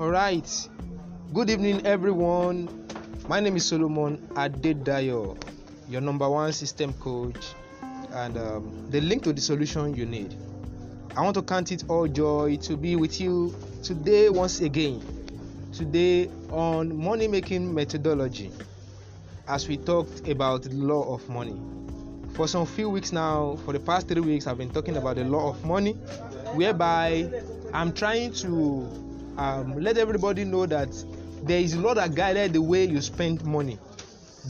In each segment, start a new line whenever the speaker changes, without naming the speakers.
All right. Good evening, everyone. My name is Solomon Adedayo, your number one system coach, and um, the link to the solution you need. I want to count it all joy to be with you today once again. Today on money making methodology, as we talked about the law of money. For some few weeks now, for the past three weeks, I've been talking about the law of money, whereby I'm trying to um, let everybody know that there is a law that guided the way you spend money.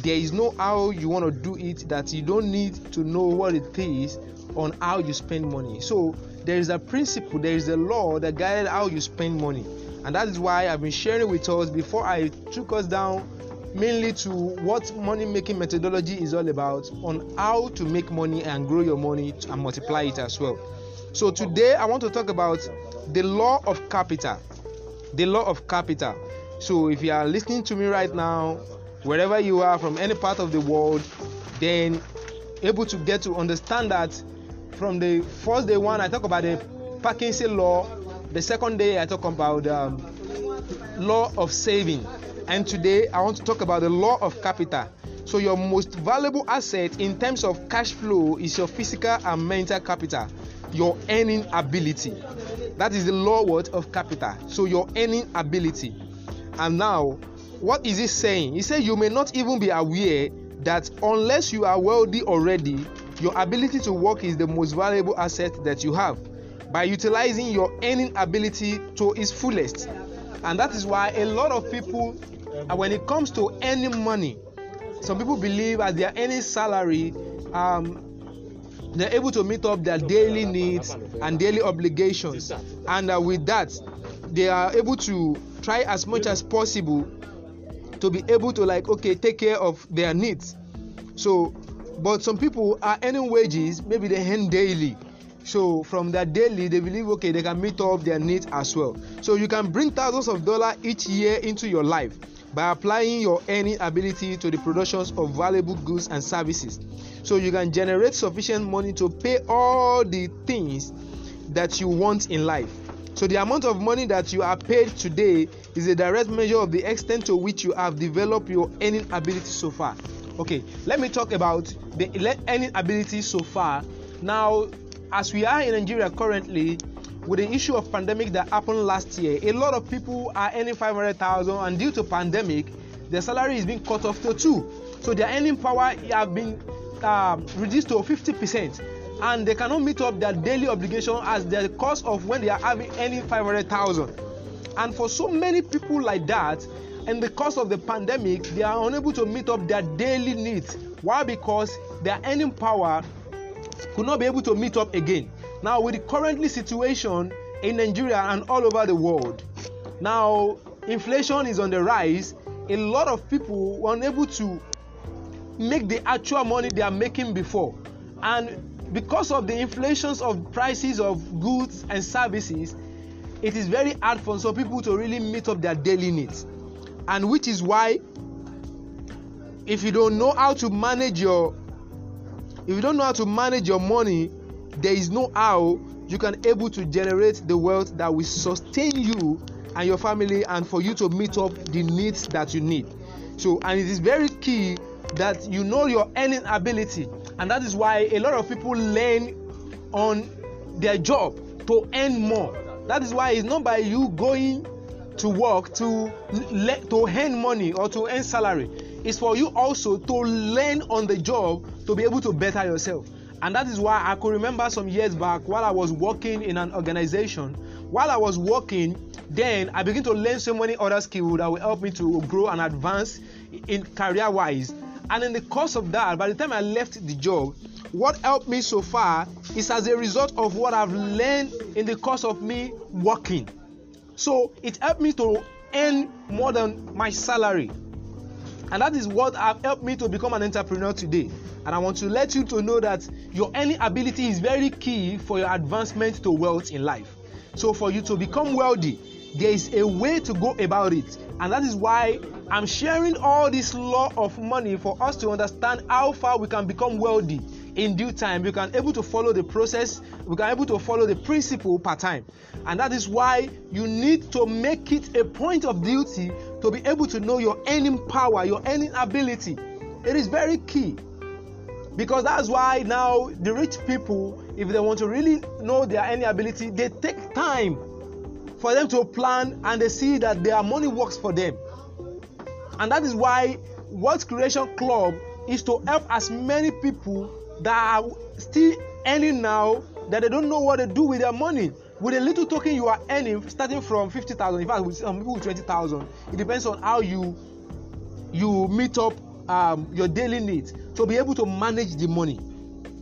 There is no how you want to do it that you don't need to know what it is on how you spend money. So there is a principle, there is a law that guided how you spend money, and that is why I've been sharing with us before I took us down mainly to what money making methodology is all about on how to make money and grow your money and multiply it as well. So today I want to talk about the law of capital. The law of capital. So if you are listening to me right now, wherever you are from any part of the world, then able to get to understand that from the first day one I talk about the Parkinson law, the second day I talk about um, law of saving, and today I want to talk about the law of capital. So your most valuable asset in terms of cash flow is your physical and mental capital, your earning ability. That is the law word of capital. So your earning ability. And now, what is it saying? He said you may not even be aware that unless you are wealthy already, your ability to work is the most valuable asset that you have by utilizing your earning ability to its fullest. And that is why a lot of people, uh, when it comes to earning money, some people believe as they are earning salary, um, they're able to meet up their daily needs and daily obligations. And uh, with that, they are able to try as much as possible to be able to, like, okay, take care of their needs. So, but some people are earning wages, maybe they earn daily. So from their daily, they believe okay, they can meet up their needs as well. So you can bring thousands of dollars each year into your life by applying your earning ability to the productions of valuable goods and services. So you can generate sufficient money to pay all the things that you want in life. So the amount of money that you are paid today is a direct measure of the extent to which you have developed your earning ability so far. Okay, let me talk about the earning ability so far. Now, as we are in Nigeria currently, with the issue of pandemic that happened last year, a lot of people are earning 500,000 and due to pandemic, their salary is being cut off to two. So their earning power have been uh, reduced to 50% and they cannot meet up their daily obligation as the cost of when they are having earning 500,000. And for so many people like that, in the course of the pandemic, they are unable to meet up their daily needs. Why? Because their earning power could not be able to meet up again. Now, with the currently situation in Nigeria and all over the world, now inflation is on the rise. A lot of people were unable to make the actual money they are making before, and because of the inflations of prices of goods and services, it is very hard for some people to really meet up their daily needs, and which is why, if you don't know how to manage your if you don't know how to manage your money there is no how you can able to generate the wealth that will sustain you and your family and for you to meet up the needs that you need. So and it is very key that you know your earning ability. And that is why a lot of people learn on their job to earn more. That is why it's not by you going to work to to earn money or to earn salary. It's for you also to learn on the job to be able to better yourself. And that is why I could remember some years back while I was working in an organization. While I was working, then I began to learn so many other skills that will help me to grow and advance in career wise. And in the course of that, by the time I left the job, what helped me so far is as a result of what I've learned in the course of me working. So it helped me to earn more than my salary. And that is what have helped me to become an entrepreneur today. And I want to let you to know that your earning ability is very key for your advancement to wealth in life. So for you to become wealthy, there is a way to go about it. And that is why I'm sharing all this law of money for us to understand how far we can become wealthy in due time we can able to follow the process we can able to follow the principle per time and that is why you need to make it a point of duty to be able to know your earning power your earning ability. It is very key. Because that's why now the rich people if they want to really know their earning ability they take time for them to plan and they see that their money works for them. And that is why Wealth Creation Club is to help as many people that are still earning now that they don't know what to do with their money. With a little token you are earning, starting from fifty thousand, in fact, with some people with twenty thousand, it depends on how you you meet up um, your daily needs to be able to manage the money.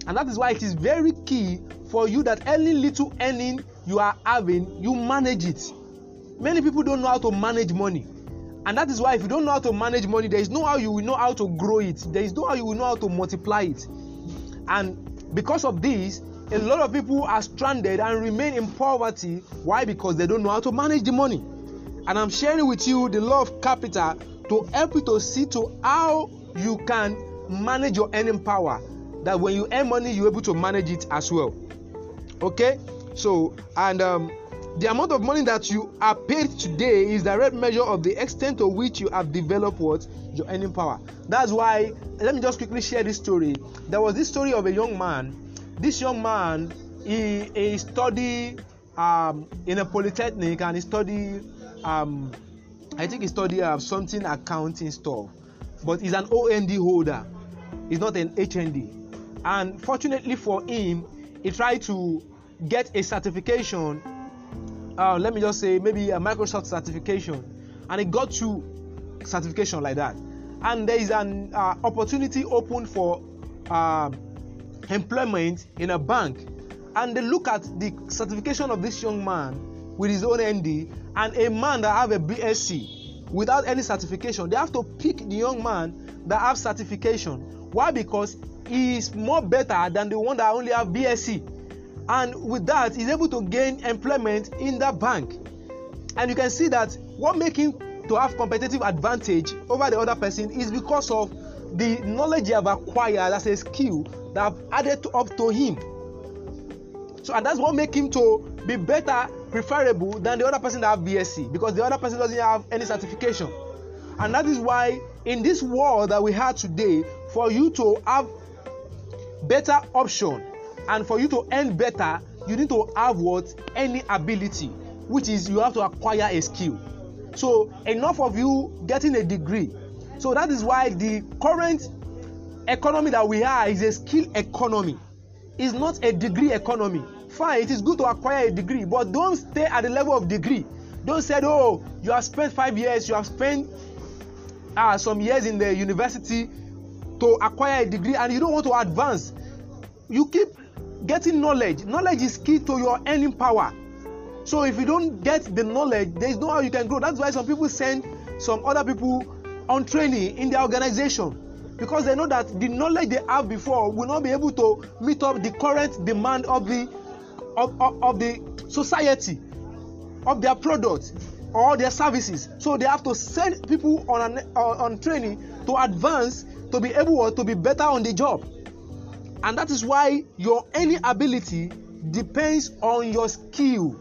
And that is why it is very key for you that any little earning you are having, you manage it. Many people don't know how to manage money and that is why if you don't know how to manage money there is no how you will know how to grow it there is no how you will know how to multiply it and because of this a lot of people are stranded and remain in poverty why because they don't know how to manage the money and i'm sharing with you the law of capital to help you to see to how you can manage your earning power that when you earn money you're able to manage it as well okay so and um, the amount of money that you are paid today is direct measure of the extent to which you have developed what your earning power. That's why let me just quickly share this story. There was this story of a young man. This young man he, he studied um, in a polytechnic and he studied um, I think he studied uh, something accounting stuff, but he's an OND holder. He's not an HND. And fortunately for him, he tried to get a certification uh, let me just say maybe a Microsoft certification, and he got to certification like that, and there is an uh, opportunity open for uh, employment in a bank, and they look at the certification of this young man with his OND and a man that have a BSc without any certification. They have to pick the young man that have certification. Why? Because he is more better than the one that only have BSc and with that he's able to gain employment in that bank and you can see that what make him to have competitive advantage over the other person is because of the knowledge he have acquired as a skill that have added up to him. So and that's what make him to be better preferable than the other person that have bsc because the other person doesn't have any certification. And that is why in this world that we have today for you to have better option and for you to earn better you need to have what? Any ability which is you have to acquire a skill. So enough of you getting a degree. So that is why the current economy that we are is a skill economy. It's not a degree economy. Fine it is good to acquire a degree but don't stay at the level of degree. Don't say oh you have spent five years you have spent uh, some years in the university to acquire a degree and you don't want to advance. You keep getting knowledge. Knowledge is key to your earning power. So if you don't get the knowledge there is no how you can grow. That's why some people send some other people on training in their organization because they know that the knowledge they have before will not be able to meet up the current demand of the of, of, of the society of their products or their services. So they have to send people on an on, on training to advance to be able to be better on the job. And that is why your any ability depends on your skill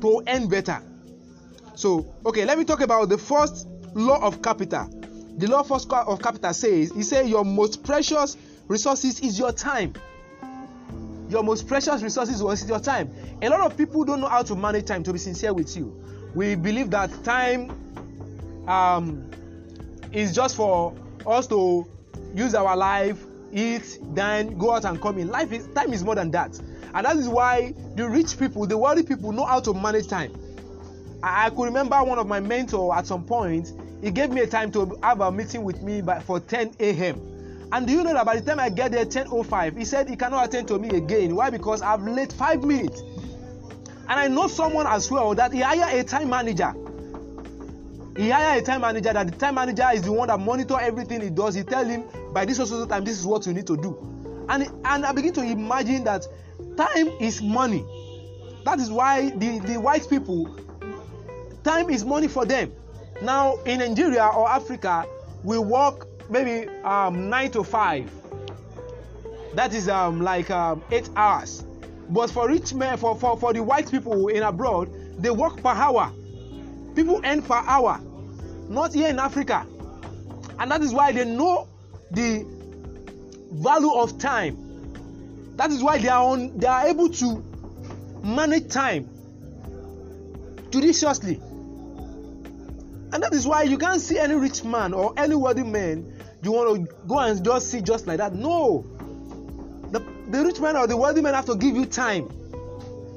to earn better. So okay let me talk about the first law of capital the law of capital says he say your most precious resources is your time. Your most precious resources is your time. A lot of people don't know how to manage time to be sincere with you. We believe that time um, is just for us to use our life eat dine go out and come in. Life is time is more than that. And that is why the rich people the wealthy people know how to manage time. I, I could remember one of my mentor at some point he gave me a time to have a meeting with me by for 10 a.m and do you know that by the time i get there 10:05 he said he cannot attend to me again. Why? Because i've late five minutes. And i know someone as well that he hire a time manager. He hire a time manager that the time manager is the one that monitor everything he does. He tell him by this social time this is what you need to do. And and i begin to imagine that time is money. That is why the the white people time is money for them now in nigeria or africa we work maybe um, nine to five. That is um, like um, eight hours. But for rich men for, for for the white people in abroad they work per hour. People earn per hour. Not here in africa. And that is why they know the value of time. That is why they are on they are able to manage time judiciously and that is why you can't see any rich man or any wealthy man you want to go and just see just like that. No. The, the rich man or the wealthy man have to give you time.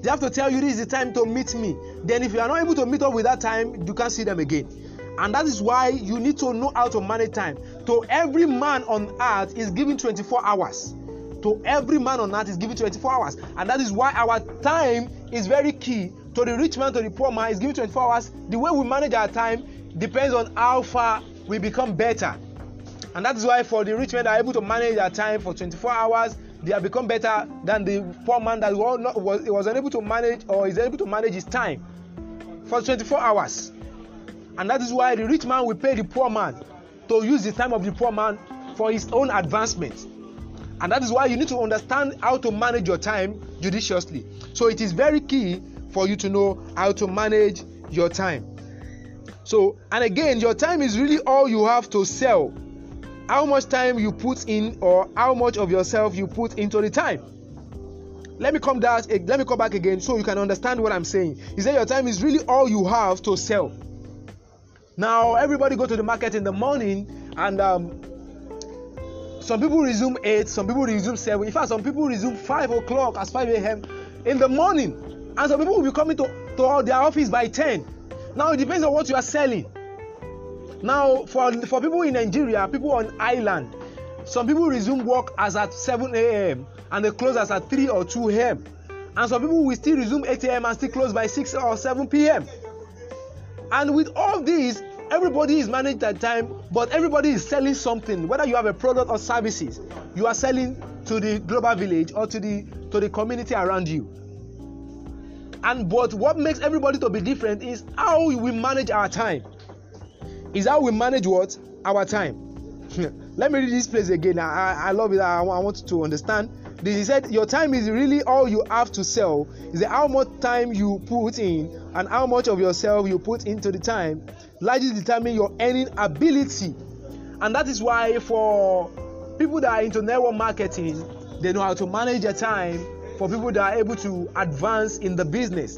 They have to tell you this is the time to meet me. Then if you are not able to meet up with that time you can't see them again. And that is why you need to know how to manage time. To every man on earth is given 24 hours. To every man on earth is given 24 hours. And that is why our time is very key. To the rich man to the poor man is given 24 hours. The way we manage our time depends on how far we become better. And that is why for the rich men that are able to manage their time for 24 hours they have become better than the poor man that was, was unable to manage or is able to manage his time for 24 hours. And that is why the rich man will pay the poor man to use the time of the poor man for his own advancement. And that is why you need to understand how to manage your time judiciously. So it is very key for you to know how to manage your time so and again your time is really all you have to sell. How much time you put in or how much of yourself you put into the time. Let me come that let me come back again so you can understand what i'm saying. Is that your time is really all you have to sell. Now everybody go to the market in the morning and um, some people resume 8 some people resume 7 in fact some people resume 5 o'clock as 5 a.m in the morning. And some people will be coming to, to their office by 10 now it depends on what you are selling. Now for for people in nigeria people on island some people resume work as at 7 a.m and they close as at 3 or 2 a.m and some people will still resume 8 a.m and still close by 6 or 7 p.m and with all this everybody is managing their time but everybody is selling something whether you have a product or services you are selling to the global village or to the to the community around you and but what makes everybody to be different is how we manage our time. Is how we manage what? Our time. Let me read this place again. I i love it. I, I want to understand. This he said your time is really all you have to sell. Is how much time you put in and how much of yourself you put into the time? Largely determine your earning ability. And that is why for people that are into network marketing they know how to manage their time for people that are able to advance in the business.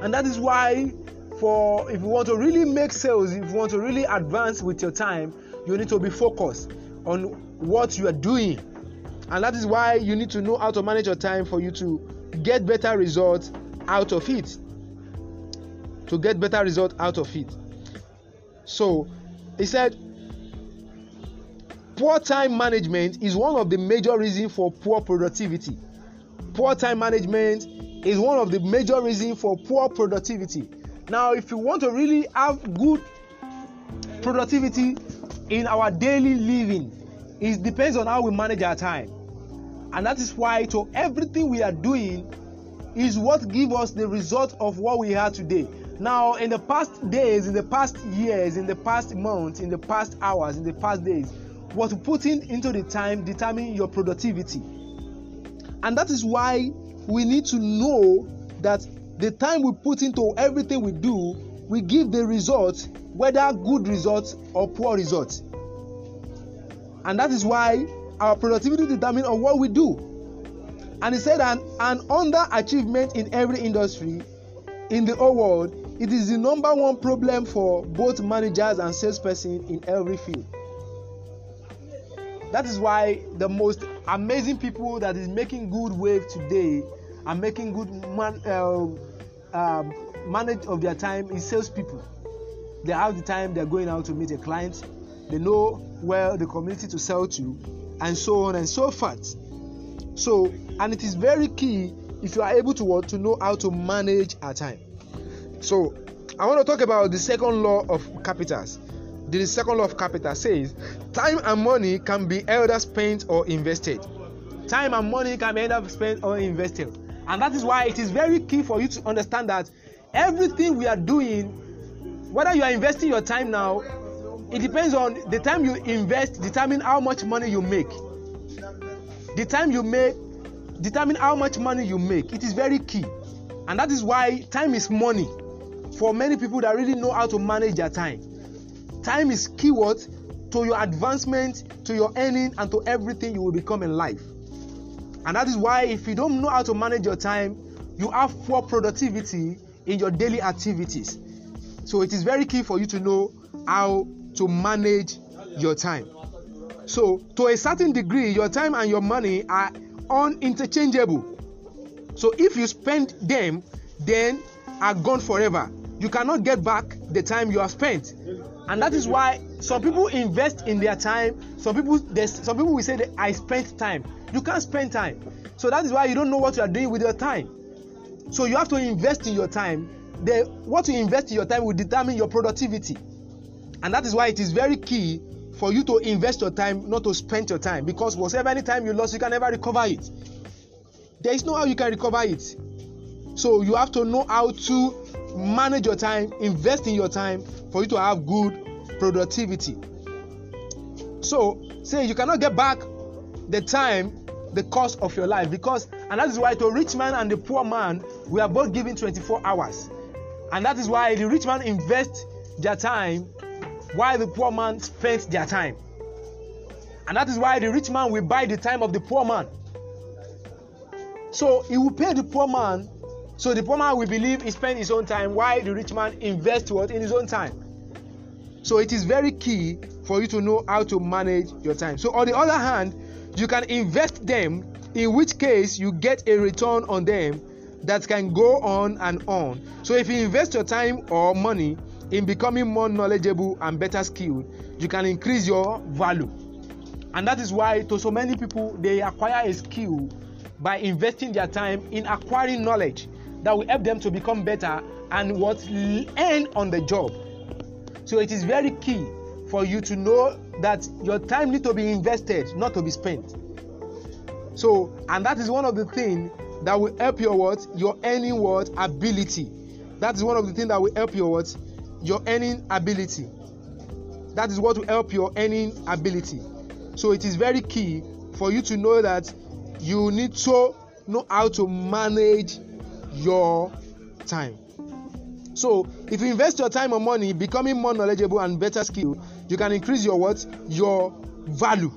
And that is why for if you want to really make sales if you want to really advance with your time you need to be focused on what you are doing. And that is why you need to know how to manage your time for you to get better results out of it. To get better results out of it. So he said poor time management is one of the major reasons for poor productivity poor time management is one of the major reasons for poor productivity. Now if you want to really have good productivity in our daily living it depends on how we manage our time. And that is why to everything we are doing is what give us the result of what we are today. Now in the past days in the past years in the past months in the past hours in the past days what putting into the time determine your productivity and that is why we need to know that the time we put into everything we do we give the results whether good results or poor results and that is why our productivity determine on what we do. And he said an an under achievement in every industry in the whole world it is the number one problem for both managers and salesperson in every field that is why the most amazing people that is making good wave today and making good man uh, um, manage of their time is salespeople. They have the time they are going out to meet a client they know well the community to sell to and so on and so forth. So and it is very key if you are able to to know how to manage our time. So i want to talk about the second law of capitals the second law of capital says time and money can be either spent or invested. Time and money can be either spent or invested. And that is why it is very key for you to understand that everything we are doing whether you are investing your time now it depends on the time you invest determine how much money you make. The time you make determine how much money you make. It is very key. And that is why time is money for many people that really know how to manage their time time is keyword to your advancement to your earning and to everything you will become in life. And that is why if you don't know how to manage your time you have poor productivity in your daily activities. So it is very key for you to know how to manage your time. So to a certain degree your time and your money are uninterchangeable. So if you spend them then are gone forever. You cannot get back the time you have spent and that is why some people invest in their time. Some people there's some people will say that i spent time. You can't spend time. So that is why you don't know what you are doing with your time. So you have to invest in your time. The what you invest in your time will determine your productivity. And that is why it is very key for you to invest your time not to spend your time. Because whatever any time you lost you can never recover it. There is no how you can recover it. So you have to know how to manage your time invest in your time for you to have good productivity. So say you cannot get back the time the cost of your life because and that is why to rich man and the poor man we are both given 24 hours. And that is why the rich man invest their time while the poor man spends their time. And that is why the rich man will buy the time of the poor man. So he will pay the poor man so the poor man will believe he spend his own time. While the rich man invest what? In his own time. So it is very key for you to know how to manage your time. So on the other hand you can invest them in which case you get a return on them that can go on and on. So if you invest your time or money in becoming more knowledgeable and better skilled you can increase your value. And that is why to so many people they acquire a skill by investing their time in acquiring knowledge that will help them to become better and what earn on the job. So it is very key for you to know that your time need to be invested not to be spent. So and that is one of the things that will help your what? Your earning what? Ability. That is one of the things that will help your what? Your earning ability. That is what will help your earning ability. So it is very key for you to know that you need to know how to manage your time. So if you invest your time and money becoming more knowledgeable and better skill you can increase your what? Your value.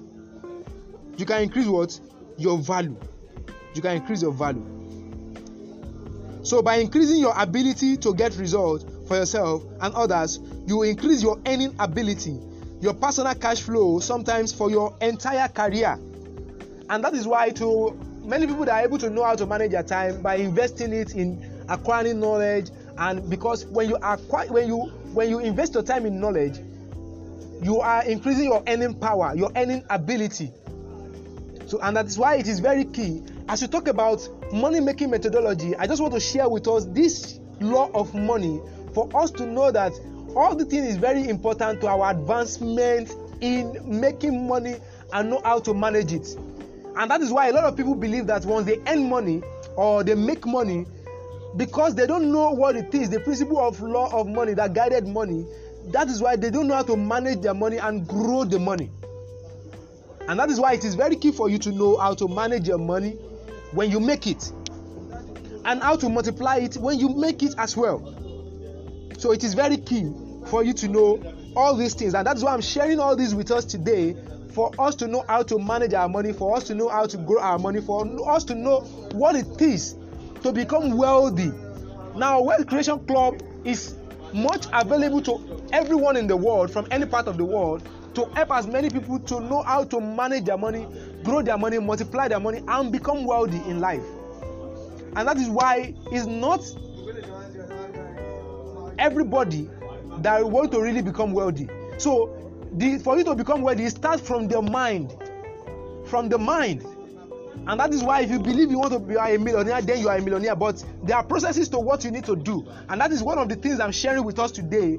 You can increase what? Your value. You can increase your value. So by increasing your ability to get results for yourself and others you increase your earning ability your personal cash flow sometimes for your entire career. And that is why to many people are able to know how to manage their time by investing it in acquiring knowledge and because when you acquire when you when you invest your time in knowledge you are increasing your earning power your earning ability. So and that is why it is very key. As you talk about money making methodology i just want to share with us this law of money for us to know that all the thing is very important to our advancement in making money and know how to manage it and that is why a lot of people believe that once they earn money or they make money because they don't know what it is the principle of law of money that guided money that is why they don't know how to manage their money and grow the money. And that is why it is very key for you to know how to manage your money when you make it and how to multiply it when you make it as well. So it is very key for you to know all these things. And that's why i'm sharing all this with us today for us to know how to manage our money for us to know how to grow our money for us to know what it is to become wealthy. Now wealth creation club is much available to everyone in the world from any part of the world to help as many people to know how to manage their money grow their money multiply their money and become wealthy in life. And that is why it's not everybody that want to really become wealthy. So the for you to become wealthy it starts from the mind. From the mind. And that is why if you believe you want to be a millionaire then you are a millionaire. But there are processes to what you need to do. And that is one of the things i'm sharing with us today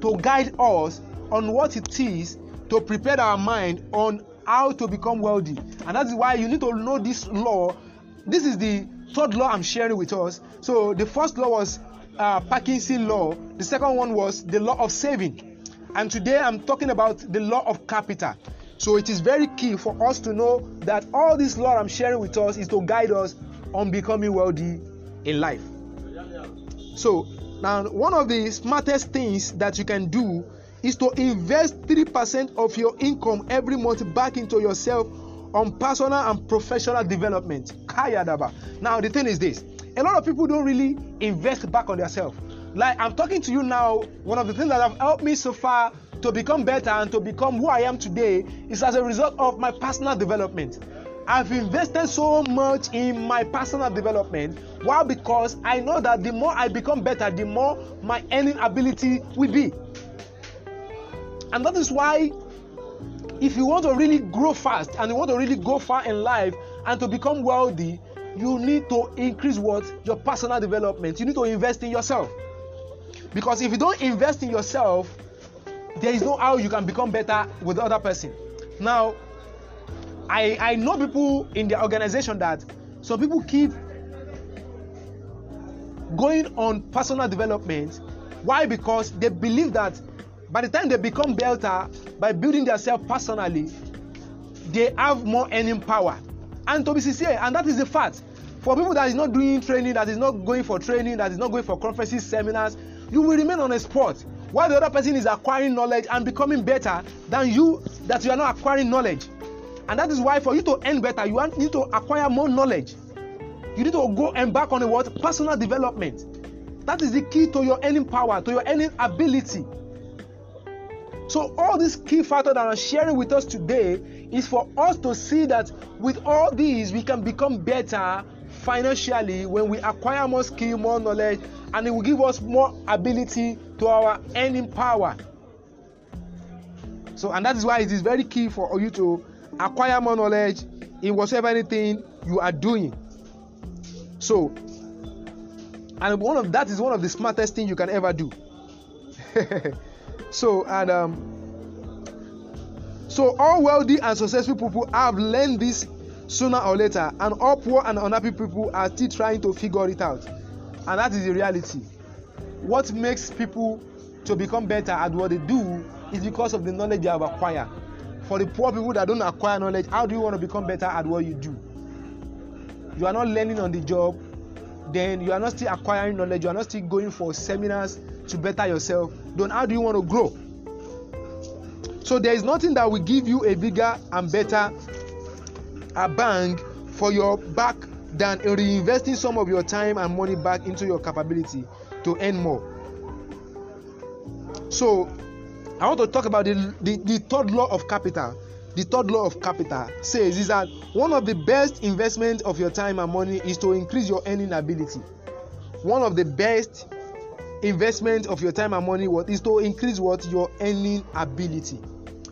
to guide us on what it is to prepare our mind on how to become wealthy. And that is why you need to know this law. This is the third law i'm sharing with us. So the first law was uh, parkinson law. The second one was the law of saving and today i'm talking about the law of capital So it is very key for us to know that all this law I'm sharing with us is to guide us on becoming wealthy in life. So now one of the smartest things that you can do is to invest 3% of your income every month back into yourself on personal and professional development. Kayadaba. Now the thing is this a lot of people don't really invest back on themselves. Like I'm talking to you now, one of the things that have helped me so far to become better and to become who I am today is as a result of my personal development. I've invested so much in my personal development. Why? Because I know that the more I become better, the more my earning ability will be. And that is why, if you want to really grow fast and you want to really go far in life and to become wealthy, you need to increase what? Your personal development. You need to invest in yourself. Because if you don't invest in yourself, there is no how you can become better with the other person. Now, I, I know people in the organization that some people keep going on personal development. Why? Because they believe that by the time they become better by building themselves personally, they have more earning power. And to be sincere, and that is the fact. For people that is not doing training, that is not going for training, that is not going for conferences, seminars, you will remain on a spot while the other person is acquiring knowledge and becoming better than you that you are not acquiring knowledge. And that is why for you to earn better, you need to acquire more knowledge. You need to go embark on a what? Personal development. That is the key to your earning power, to your earning ability. So all these key factors that I'm sharing with us today is for us to see that with all these we can become better financially when we acquire more skill, more knowledge, and it will give us more ability to our earning power. So, and that is why it is very key for you to acquire more knowledge in whatever anything you are doing. So, and one of that is one of the smartest things you can ever do. so, and um, so all wealthy and successful people have learned this sooner or later, and all poor and unhappy people are still trying to figure it out. And that is the reality. What makes people to become better at what they do is because of the knowledge they have acquired. For the poor people that don't acquire knowledge, how do you want to become better at what you do? You are not learning on the job, then you are not still acquiring knowledge, you are not still going for seminars to better yourself. Then how do you want to grow? So there is nothing that will give you a bigger and better a bang for your back than reinvesting some of your time and money back into your capability to earn more. So, I want to talk about the, the, the third law of capital. The third law of capital says is that one of the best investments of your time and money is to increase your earning ability. One of the best investment of your time and money what is to increase what your earning ability.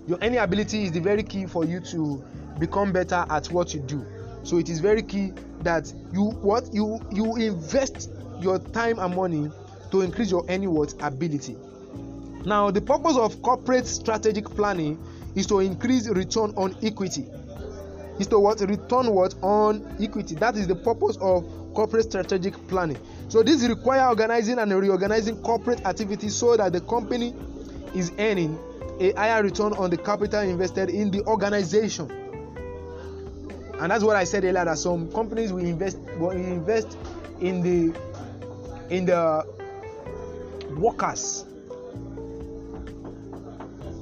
Your earning ability is the very key for you to become better at what you do. So it is very key that you what you you invest your time and money to increase your earning what ability. Now the purpose of corporate strategic planning is to increase return on equity. Is to what return what on equity. That is the purpose of corporate strategic planning. So this require organizing and reorganizing corporate activities so that the company is earning a higher return on the capital invested in the organization and that's what I said earlier that some companies will invest will invest in the in the workers.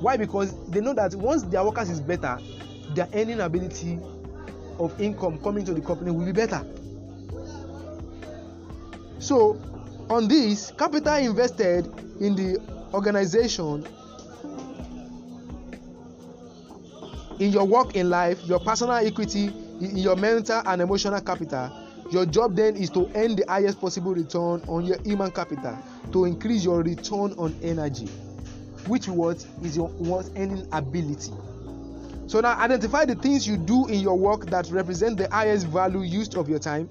Why? Because they know that once their workers is better, their earning ability of income coming to the company will be better. So, on this, capital invested in the organization in your work in life, your personal equity in your mental and emotional capital your job then is to earn the highest possible return on your human capital to increase your return on energy which what is your what earning ability. So now identify the things you do in your work that represent the highest value used of your time.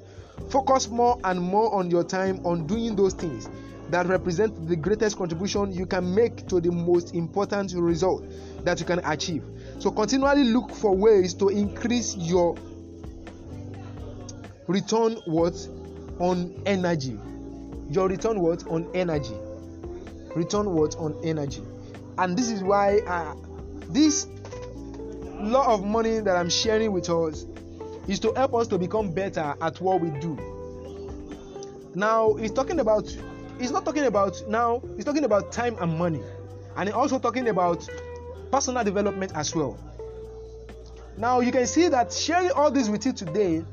Focus more and more on your time on doing those things that represent the greatest contribution you can make to the most important result that you can achieve. So continually look for ways to increase your return what on energy your return what on energy return what on energy and this is why uh, this law of money that I'm sharing with us is to help us to become better at what we do. Now, he's talking about, he's not talking about now, he's talking about time and money. And he's also talking about personal development as well. Now, you can see that sharing all this with you today,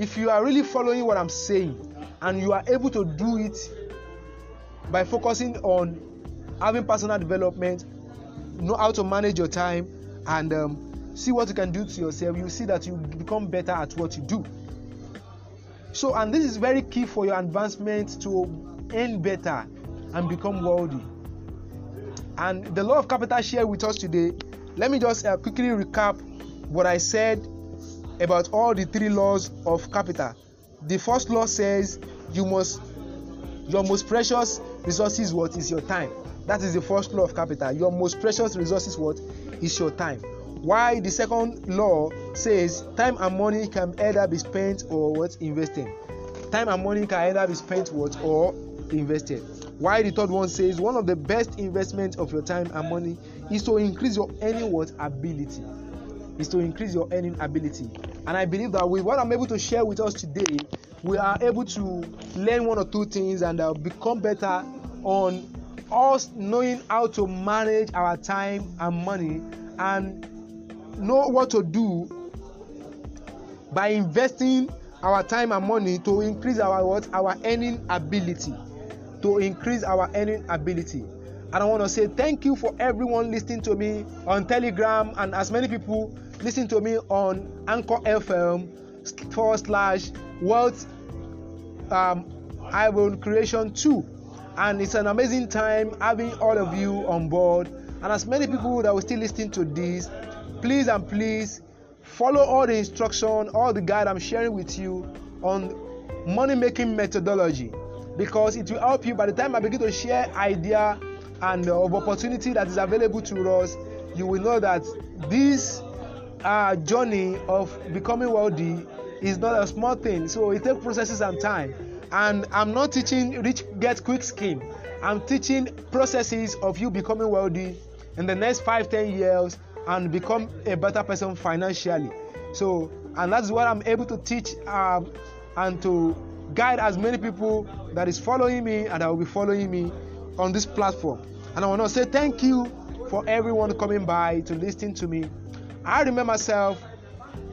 if you are really following what I'm saying and you are able to do it by focusing on having personal development, know how to manage your time, and um, see what you can do to yourself, you see that you become better at what you do. So, and this is very key for your advancement to earn better and become wealthy. And the law of capital share with us today. Let me just uh, quickly recap what I said about all the three laws of capital. The first law says you must your most precious resources what is your time. That is the first law of capital. Your most precious resources what is your time. Why the second law says time and money can either be spent or what invested. Time and money can either be spent what or invested. Why the third one says one of the best investments of your time and money is to increase your earning what ability. Is to increase your earning ability. And I believe that with what I'm able to share with us today, we are able to learn one or two things and uh, become better on us knowing how to manage our time and money and know what to do by investing our time and money to increase our what? Our earning ability. To increase our earning ability. And i want to say thank you for everyone listening to me on telegram and as many people listen to me on anchor fm forward slash wealth um, i will creation 2 and it's an amazing time having all of you on board. And as many people that will still listen to this please and please follow all the instruction all the guide i'm sharing with you on money making methodology. Because it will help you by the time i begin to share idea and uh, of opportunity that is available to us you will know that this uh, journey of becoming wealthy is not a small thing. So it takes processes and time. And i'm not teaching rich get quick scheme i'm teaching processes of you becoming wealthy in the next five ten years and become a better person financially. So and that's what i'm able to teach um, and to guide as many people that is following me and that will be following me on this platform. And i want to say thank you for everyone coming by to listen to me i remember myself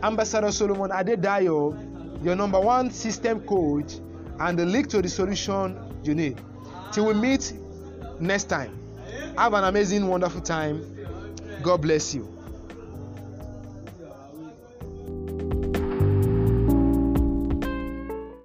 ambassador solomon adedayo your number one system coach and the link to the solution you need till we meet next time have an amazing wonderful time God bless you.